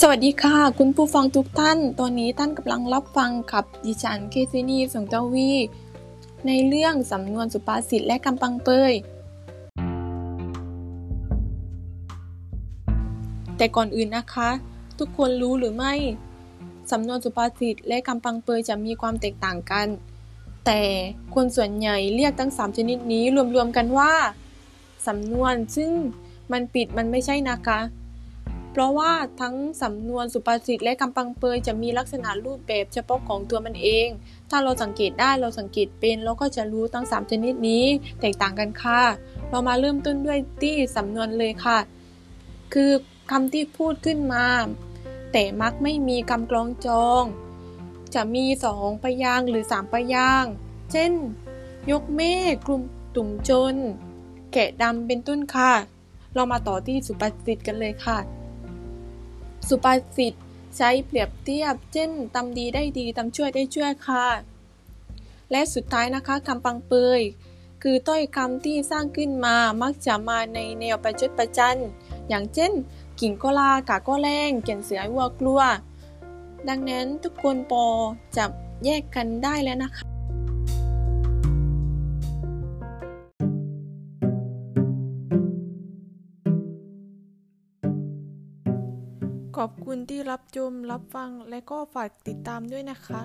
สวัสดีค่ะ คุณผู้ฟังทุกท่าน ตอนนี้ท่านกำลังรับฟังกับดิฉันเคซินีสงเตวีในเรื่องสำนวนสุภาษิตและคำปังเปย แต่ก่อนอื่นนะคะ ทุกคนรู้หรือไม่ สำนวนสุภาษิตและคำปังเปยจะมีความแตกต่างกัน แต่คนส่วนใหญ่เรียกทั้งสามชนิดนี้รวมๆกันว่า สำนวนซึ่งมันปิดมันไม่ใช่นะคะ เพราะว่าทั้งสำนวนสุภาษิตและคำปังเปยจะมีลักษณะรูปแบบเฉพาะของตัวมันเอง ถ้าเราสังเกตได้เราสังเกตเป็นเราก็จะรู้ทั้ง 3 ชนิดนี้ แตกต่างกันค่ะ เรามาเริ่มต้นด้วยที่สำนวนเลยค่ะ คือคำที่พูดขึ้นมา แต่มักไม่มีคำกลองจอง จะมีสองพยางหรือสามพยางเช่น ยกเมฆกลุ่มตุ่มจน แกะดำเป็นต้นค่ะ เรามาต่อที่สุภาษิตกันเลยค่ะ สุภาษิตใช้เปรียบเทียบ เช่นทำดีได้ดีทำช่วยได้ช่วยค่ะ และสุดท้ายนะคะคำปังเปย คือต้อยคำที่สร้างขึ้นมามักจะมาในแนวประชดประจัน อย่างเช่น กิ่งก็ลากาก็แรงเกี่ยนเสือวัวกลัว ดังนั้นทุกคนปอจะแยกกันได้แล้วนะคะ ขอบคุณที่รับชมรับฟังและก็ฝากติดตามด้วยนะคะ